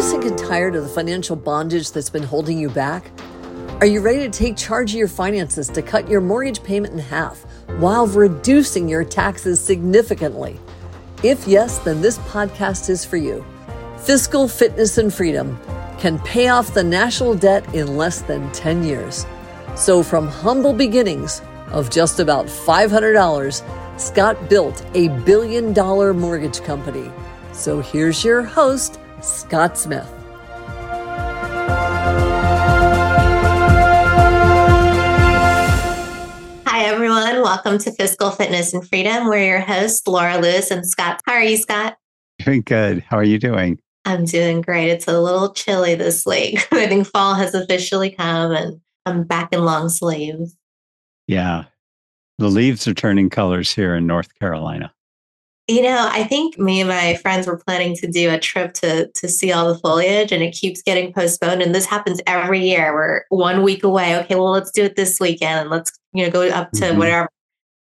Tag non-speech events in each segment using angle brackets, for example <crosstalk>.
you sick and tired of the financial bondage that's been holding you back? Are you ready to take charge of your finances to cut your mortgage payment in half while reducing your taxes significantly? If yes, then this podcast is for you. Fiscal Fitness and Freedom can pay off the national debt in less than 10 years. So, from humble beginnings of just about $500, Scott built a billion dollar mortgage company. So, here's your host, Scott Smith. Hi, everyone. Welcome to Fiscal Fitness and Freedom. We're your hosts, Laura Lewis and Scott. How are you, Scott? Doing good. How are you doing? I'm doing great. It's a little chilly this week. <laughs> I think fall has officially come and I'm back in long sleeves. Yeah. The leaves are turning colors here in North Carolina. You know, I think me and my friends were planning to do a trip to to see all the foliage and it keeps getting postponed. And this happens every year. We're one week away. Okay, well, let's do it this weekend and let's, you know, go up to mm-hmm. whatever.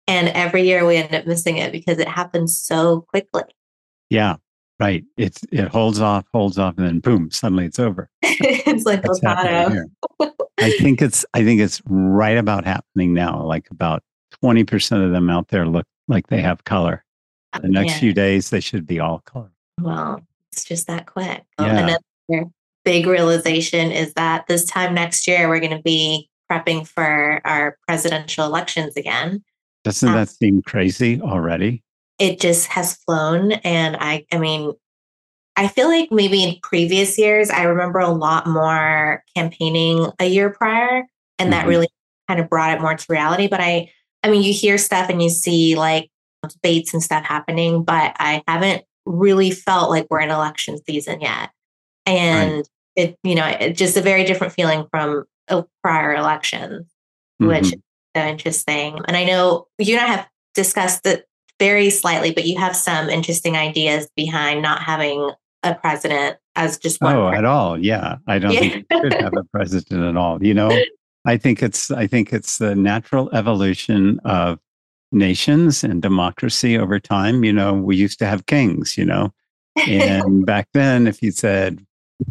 And every year we end up missing it because it happens so quickly. Yeah, right. It's it holds off, holds off, and then boom, suddenly it's over. <laughs> it's like a I think it's I think it's right about happening now. Like about 20% of them out there look like they have color the next yeah. few days they should be all color. Well, it's just that quick. Yeah. Another big realization is that this time next year we're going to be prepping for our presidential elections again. Doesn't um, that seem crazy already? It just has flown and I I mean I feel like maybe in previous years I remember a lot more campaigning a year prior and mm-hmm. that really kind of brought it more to reality but I I mean you hear stuff and you see like debates and stuff happening, but I haven't really felt like we're in election season yet. And right. it, you know, it's just a very different feeling from a prior elections, mm-hmm. which is so interesting. And I know you and I have discussed it very slightly, but you have some interesting ideas behind not having a president as just one. Oh, at all? Yeah, I don't yeah. think we should have a president at all. You know, I think it's I think it's the natural evolution of nations and democracy over time. You know, we used to have kings, you know, <laughs> and back then, if you said,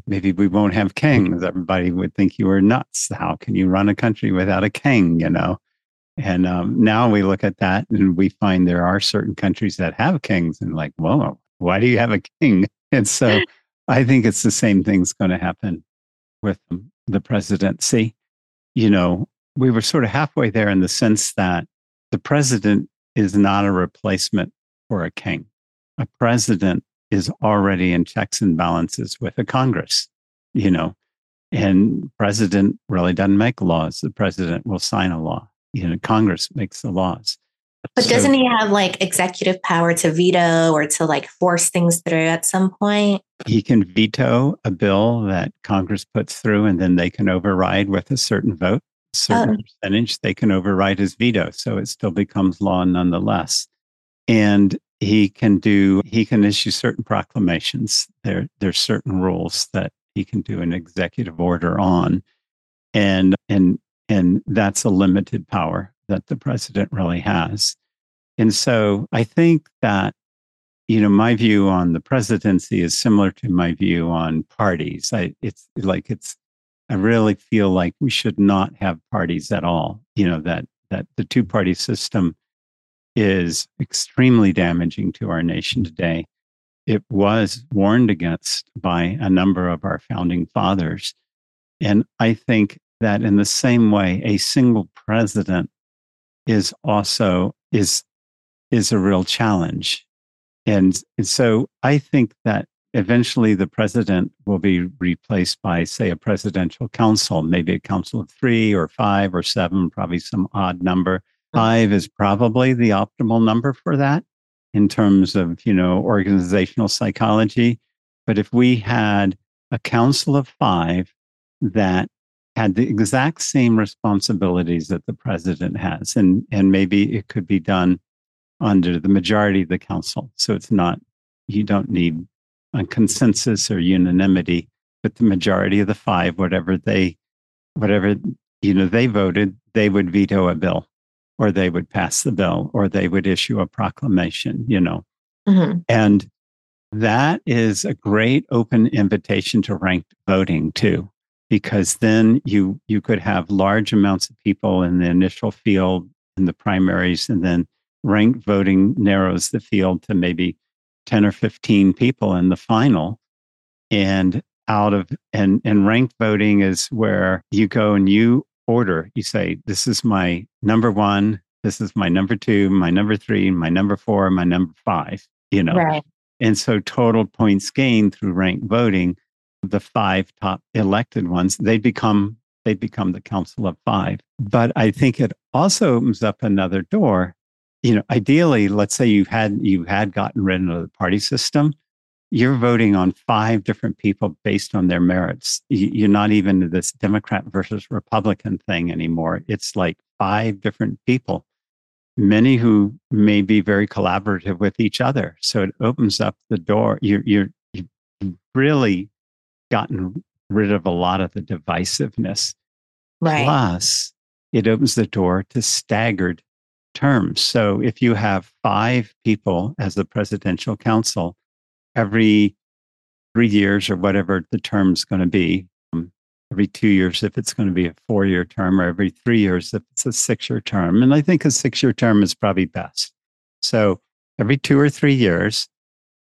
maybe we won't have kings, everybody would think you were nuts. How can you run a country without a king, you know? And um, now we look at that and we find there are certain countries that have kings and like, whoa, why do you have a king? <laughs> And so I think it's the same thing's going to happen with the presidency. You know, we were sort of halfway there in the sense that the president is not a replacement for a king. A president is already in checks and balances with a Congress, you know, and president really doesn't make laws. The president will sign a law. You know, Congress makes the laws. But so, doesn't he have like executive power to veto or to like force things through at some point? He can veto a bill that Congress puts through and then they can override with a certain vote certain oh. percentage, they can override his veto. So it still becomes law nonetheless. And he can do, he can issue certain proclamations. There, there's certain rules that he can do an executive order on. And, and, and that's a limited power that the president really has. And so I think that, you know, my view on the presidency is similar to my view on parties. I, it's like it's I really feel like we should not have parties at all. You know, that that the two party system is extremely damaging to our nation today. It was warned against by a number of our founding fathers. And I think that in the same way, a single president is also is is a real challenge. And, and so I think that eventually the president will be replaced by, say, a presidential council, maybe a council of three or five or seven, probably some odd number. Five is probably the optimal number for that in terms of, you know, organizational psychology. But if we had a council of five that had the exact same responsibilities that the president has, and, and maybe it could be done under the majority of the council. So it's not, you don't need on consensus or unanimity, but the majority of the five, whatever they, whatever you know, they voted, they would veto a bill, or they would pass the bill, or they would issue a proclamation. You know, mm-hmm. and that is a great open invitation to ranked voting too, because then you you could have large amounts of people in the initial field in the primaries, and then ranked voting narrows the field to maybe 10 or 15 people in the final. And out of and and ranked voting is where you go and you order. You say, This is my number one, this is my number two, my number three, my number four, my number five, you know. Right. And so total points gained through ranked voting, the five top elected ones, they become they become the council of five. But I think it also opens up another door. You know, ideally, let's say you've had you had gotten rid of the party system, you're voting on five different people based on their merits. You're not even this Democrat versus Republican thing anymore. It's like five different people many who may be very collaborative with each other. So it opens up the door. You're, you're, you've really gotten rid of a lot of the divisiveness. Right. Plus, it opens the door to staggered terms. So if you have five people as the presidential council, every three years or whatever the term's going to be, um, every two years if it's going to be a four year term, or every three years if it's a six year term. And I think a six year term is probably best. So every two or three years,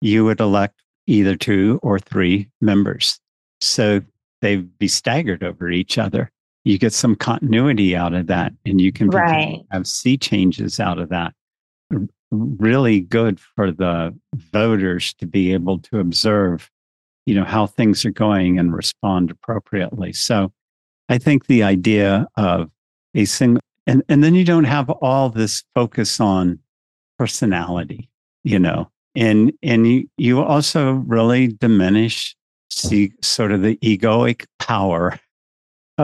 you would elect either two or three members. So they'd be staggered over each other. You get some continuity out of that, and you can right. have sea changes out of that. Really good for the voters to be able to observe you know how things are going and respond appropriately so i think the idea of a single and, and then you don't have all this focus on personality you know and and you you also really diminish see sort of the egoic power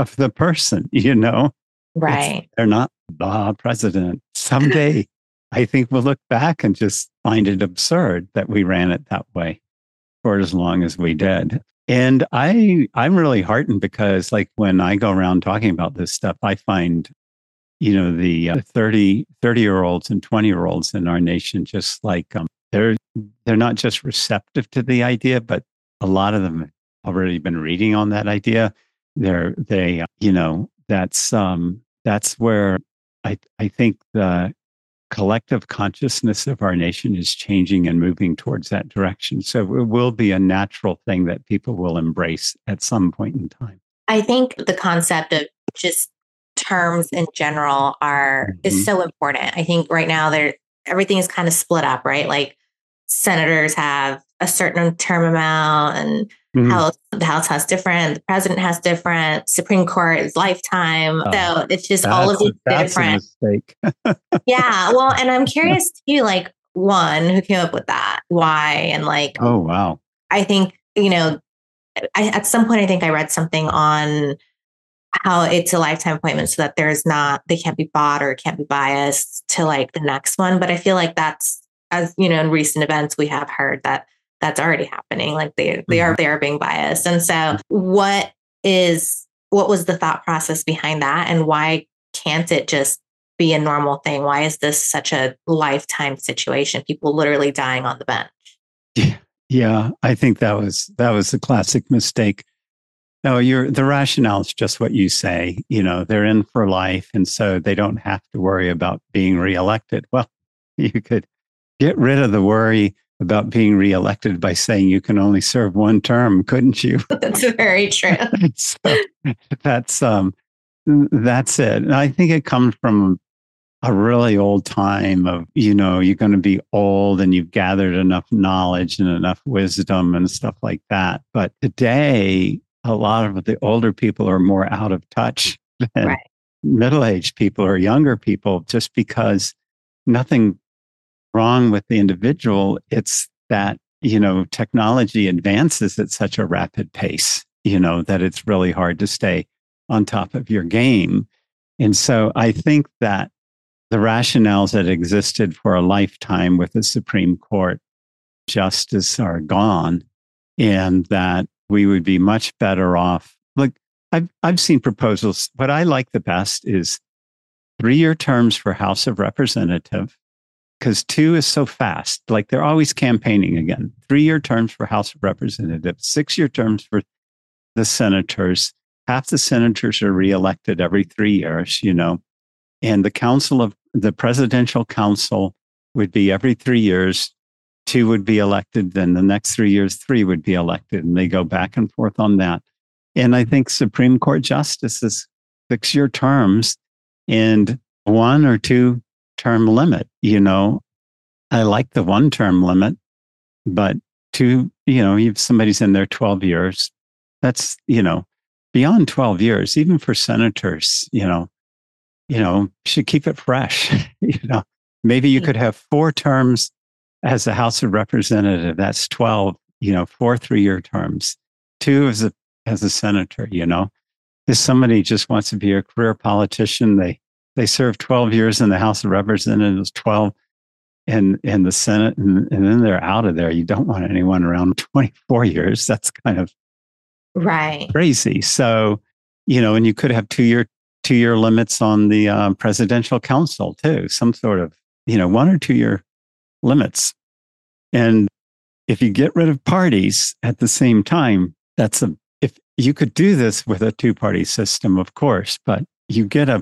of the person <laughs> you know? Right. it's, they're not the president. Someday <laughs> i think we'll look back and just find it absurd that we ran it that way for as long as we did. And I I'm really heartened because like when I go around talking about this stuff, I find you know the uh, 30 30 year olds and 20 year olds in our nation just like um, they're they're not just receptive to the idea but a lot of them have already been reading on that idea they're they you know that's um that's where i i think the collective consciousness of our nation is changing and moving towards that direction. So it will be a natural thing that people will embrace at some point in time. I think the concept of just terms in general are mm-hmm. is so important. I think right now there everything is kind of split up, right? Like senators have a certain term amount and mm-hmm. house the house has different the president has different supreme court is lifetime. Oh, so it's just all of these different <laughs> yeah well and i'm curious too like one who came up with that? Why? And like oh wow. I think you know I, at some point i think i read something on how it's a lifetime appointment so that there's not they can't be bought or can't be biased to like the next one but i feel like that's as you know in recent events we have heard that that's already happening like they they are mm-hmm. they are being biased. And so what is what was the thought process behind that? And why can't it just be a normal thing? Why is this such a lifetime situation? People literally dying on the bench. Yeah. Yeah i think that was that was a classic mistake. No you're the rationale is just what you say you know they're in for life and so they don't have to worry about being reelected. Well <laughs> you could get rid of the worry about being reelected by saying you can only serve one term, couldn't you? <laughs> That's very true. <laughs> so that's um that's it. And I think it comes from a really old time of, you know, you're going to be old and you've gathered enough knowledge and enough wisdom and stuff like that. But today, a lot of the older people are more out of touch <laughs> than right. middle aged people or younger people just because nothing wrong with the individual. It's that, you know, technology advances at such a rapid pace, you know, that it's really hard to stay on top of your game. And so I think that the rationales that existed for a lifetime with the Supreme Court justice are gone and that we would be much better off. Like I've, I've seen proposals. What I like the best is three year terms for House of Representative because two is so fast. Like they're always campaigning again. Three year terms for House of Representatives, six year terms for the senators. Half the senators are reelected every three years, you know. And the council of the presidential council would be every three years. Two would be elected, then the next three years, three would be elected. And they go back and forth on that. And I think Supreme Court justices fix your terms and one or two term limit. You know, I like the one term limit, but two, you know, if somebody's in there 12 years, that's, you know, beyond 12 years, even for senators, you know, you know, should keep it fresh. <laughs> you know, maybe you hmm. could have four terms as a House of Representative. That's 12, you know, four three year terms, two as a, as a senator, you know. If somebody just wants to be a career politician, they they serve 12 years in the House of Representatives, 12 in, in the Senate, and, and then they're out of there. You don't want anyone around <laughs> 24 years. That's kind of right crazy. So, you know, and you could have two year two year limits on the uh, presidential council too, some sort of, you know, one or two year limits. And if you get rid of parties at the same time, that's a, if you could do this with a two party system, of course, but you get a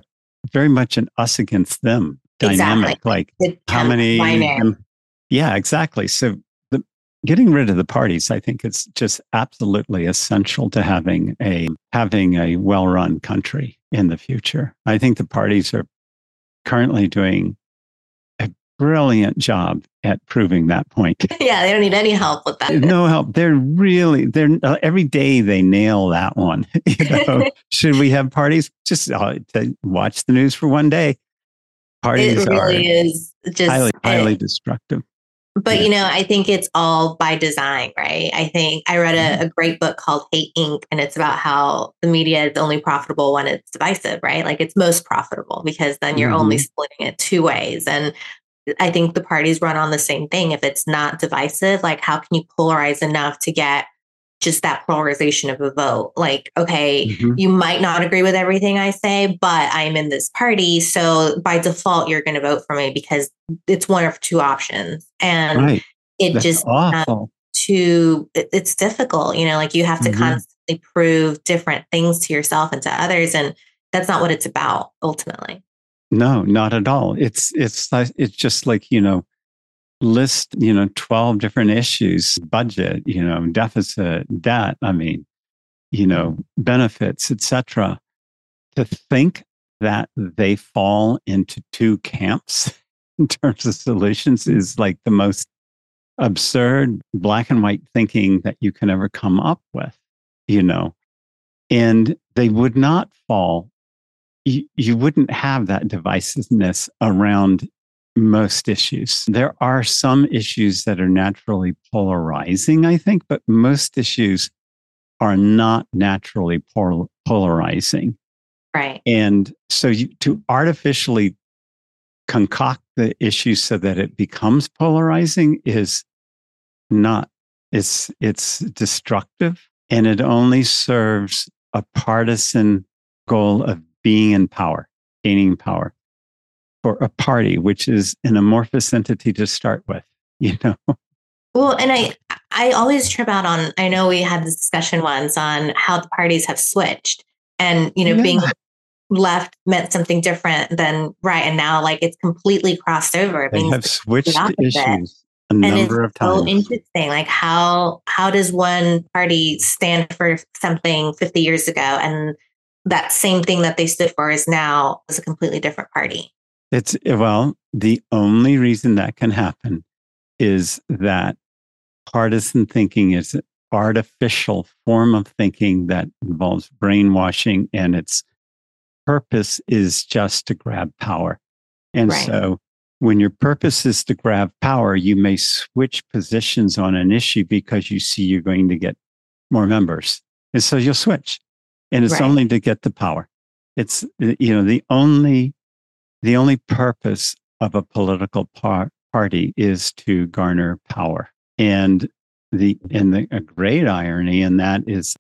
very much an us against them dynamic. Exactly. Like how many? Um, yeah, exactly. So the, getting rid of the parties, I think it's just absolutely essential to having a having a well run country in the future. I think the parties are currently doing brilliant job at proving that point. <laughs> yeah, they don't need any help with that. no help. They're really they're uh, every day they nail that one. <laughs> you know, <laughs> should we have parties? Just uh, to watch the news for one day. Parties it really is just highly, highly destructive. But you know, I think it's all by design, right? I think I read a, a, great book called Hate Inc. and it's about how the media is only profitable when it's divisive, right? Like it's most profitable because then you're mm-hmm. only splitting it two ways. And I think the parties run on the same thing. If it's not divisive, like how can you polarize enough to get just that polarization of a vote? Like, okay, mm-hmm. you might not agree with everything I say, but I'm in this party. So by default, you're going to vote for me because it's one of two options. And right. it That's just awful. to it's difficult, you know, like you have to mm-hmm. constantly prove different things to yourself and to others. And that's not what it's about ultimately. No, not at all. It's it's it's just like you know, list you know twelve different issues: budget, you know, deficit, debt. I mean, you know, mm-hmm. benefits, etc. To think that they fall into two camps <laughs> in terms of solutions is like the most absurd black and white thinking that you can ever come up with. You know, and they would not fall you, you wouldn't have that divisiveness around most issues. There are some issues that are naturally polarizing, I think, but most issues are not naturally pol- polarizing. Right. And so you, to artificially concoct the issue so that it becomes polarizing is not it's it's destructive and it only serves a partisan goal of being in power, gaining power for a party, which is an amorphous entity to start with, <laughs> you know? Well, and I I always trip out on I know we had this discussion once on how the parties have switched and you know yeah. being left meant something different than right and now like it's completely crossed over. They have switched issues a number of times. So interesting. Like how how does one party stand for something 50 years ago and that same thing that they stood for is now is a completely different party. It's well, the only reason that can happen is that partisan thinking is an artificial form of thinking that involves brainwashing and its purpose is just to grab power. And right. so when your purpose is to grab power, you may switch positions on an issue because you see you're going to get more members. And so you'll switch and it's right. only to get the power. It's eh, you know the only the only purpose of a political par- party is to garner power, and the and the a great irony in that is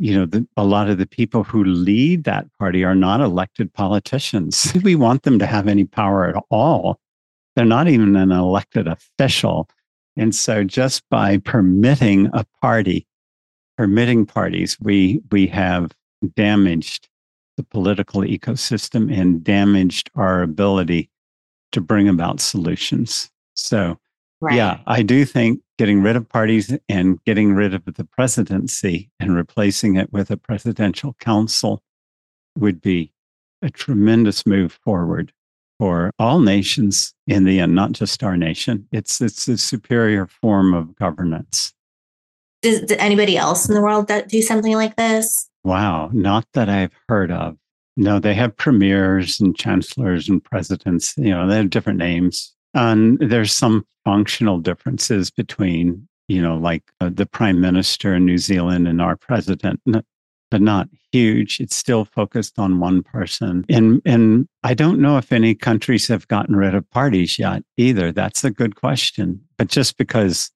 you know, the, a lot of the people who lead that party are not elected politicians. <laughs> We want them to have any power at all. They're not even an elected official. And so just by permitting a party, permitting parties, we, we have damaged the political ecosystem and damaged our ability to bring about solutions. So, right. yeah, I do think getting rid of parties and getting rid of the presidency and replacing it with a presidential council would be a tremendous move forward for all nations in the end, not just our nation. It's it's a superior form of governance. Does, does anybody else in the world that do something like this? Wow, not that I've heard of. No, they have premiers and chancellors and presidents. You know, they have different names. And there's some functional differences between, you know, like uh, the prime minister in New Zealand and our president but not huge. It's still focused on one person. And and I don't know if any countries have gotten rid of parties yet either. That's a good question. But just because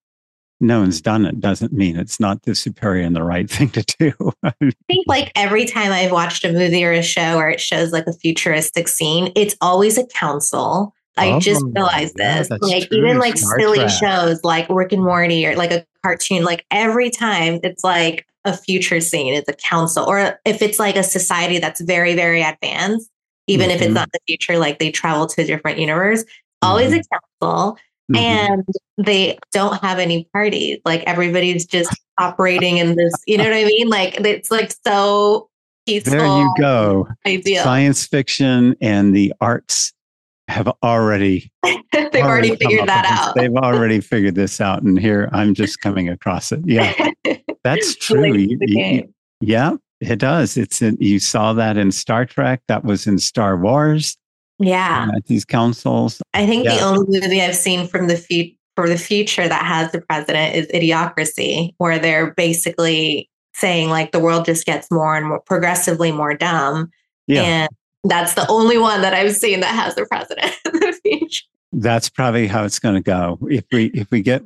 no one's done it doesn't mean it's not the superior and the right <laughs> thing to do. I think like every time I've watched a movie or a show where it shows like a futuristic scene, it's always a council. I oh, just realized yeah, this. Like true. even like Star silly Trek. shows like Rick and Morty or like a cartoon, like every time it's like a future scene it's a council or if it's like a society that's very very advanced even mm-hmm. if it's mm-hmm. not the future like they travel to a different universe always mm-hmm. a council mm-hmm. and they don't have any parties like everybody's just operating in this you know what i mean like it's like so peaceful there you go ideal. science fiction and the arts have already <laughs> they've already, already figured that out. They've already figured this out, and here I'm just coming across it. Yeah, <laughs> that's true. You, you, yeah, it does. It's in, you saw that in Star Trek. That was in Star Wars. Yeah, at these councils. I think yeah. the only movie I've seen from the future for the future that has the president is Idiocracy, where they're basically saying like the world just gets more and more progressively more dumb. Yeah. And that's the only one that I've seen that has the president <laughs> in the future. That's probably how it's going to go. If we if we get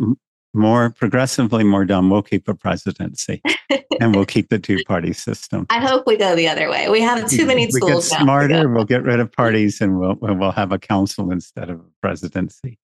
more progressively more dumb, we'll keep a presidency <laughs> and we'll keep the two party system. I hope we go the other way. We have too many we tools. We get smarter. We'll get rid of parties and we'll we'll have a council instead of a presidency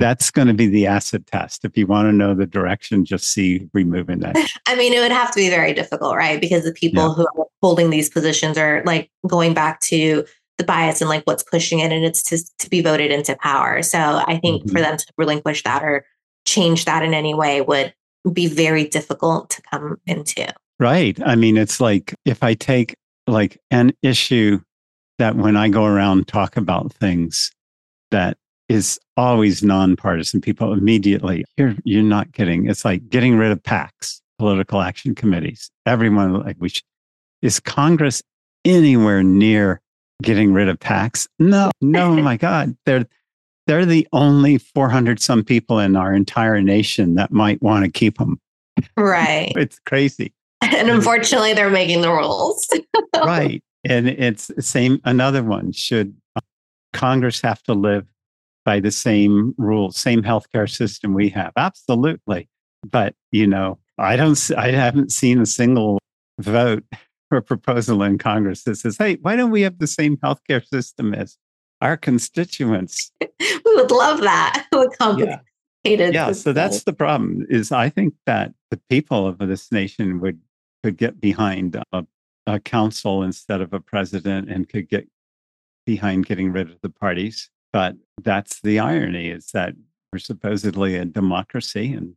that's going to be the acid test. If you want to know the direction, just see removing that. <laughs> I mean, it would have to be very difficult, right? Because the people yeah. who are holding these positions are like going back to the bias and like what's pushing it, and it's to, to be voted into power. So I think mm-hmm. for them to relinquish that or change that in any way would be very difficult to come into. Right. I mean, it's like if I take like an issue that when I go around talk about things that is always nonpartisan. People immediately, you're, you're not kidding. It's like getting rid of PACs, political action committees. Everyone, like, we should, is Congress anywhere near getting rid of PACs? No, no, <laughs> my God. They're, they're the only 400 some people in our entire nation that might want to keep them. Right. <laughs> it's crazy. And unfortunately, they're making the rules. <laughs> right. And it's the same. Another one should uh, Congress have to live by the same rules, same healthcare system we have. Absolutely. But, you know, I don't, I haven't seen a single vote or proposal in Congress that says, hey, why don't we have the same healthcare system as our constituents? <laughs> we would love that. <laughs> complicated. Yeah. yeah so that's the problem is I think that the people of this nation would could get behind a, a council instead of a president and could get behind getting rid of the parties but that's the irony is that we're supposedly a democracy and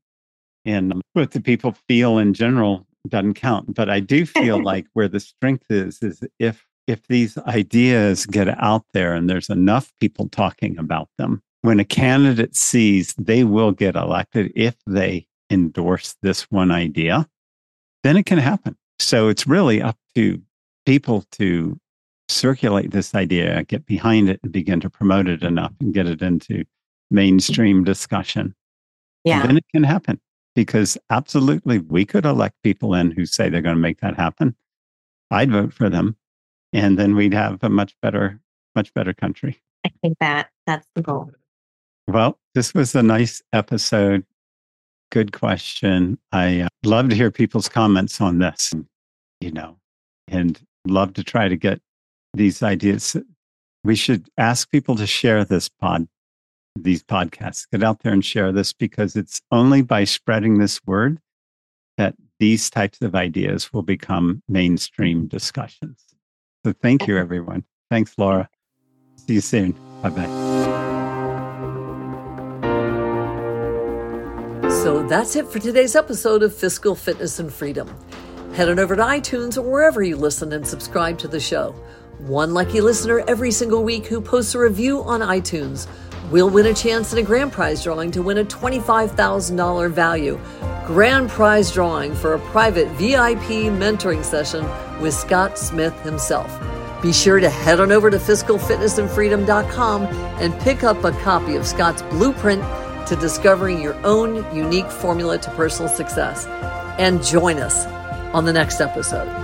and what the people feel in general doesn't count. But I do feel <laughs> like where the strength is is if if these ideas get out there and there's enough people talking about them, when a candidate sees they will get elected if they endorse this one idea, then it can happen. So it's really up to people to circulate this idea, get behind it, and begin to promote it enough and get it into mainstream discussion. Yeah. And then it can happen because absolutely we could elect people in who say they're going to make that happen. I'd vote for them. And then we'd have a much better, much better country. I think that that's the goal. Well, this was a nice episode. Good question. I uh, love to hear people's comments on this, you know, and love to try to get these ideas. We should ask people to share this pod these podcasts. Get out there and share this because it's only by spreading this word that these types of ideas will become mainstream discussions. So thank you, everyone. Thanks, Laura. See you soon. Bye bye. So that's it for today's episode of Fiscal Fitness and Freedom. Head on over to iTunes or wherever you listen and subscribe to the show. One lucky listener every single week who posts a review on iTunes will win a chance in a grand prize drawing to win a $25,000 value grand prize drawing for a private VIP mentoring session with Scott Smith himself. Be sure to head on over to fiscalfitnessandfreedom.com and pick up a copy of Scott's blueprint to discovering your own unique formula to personal success. And join us on the next episode.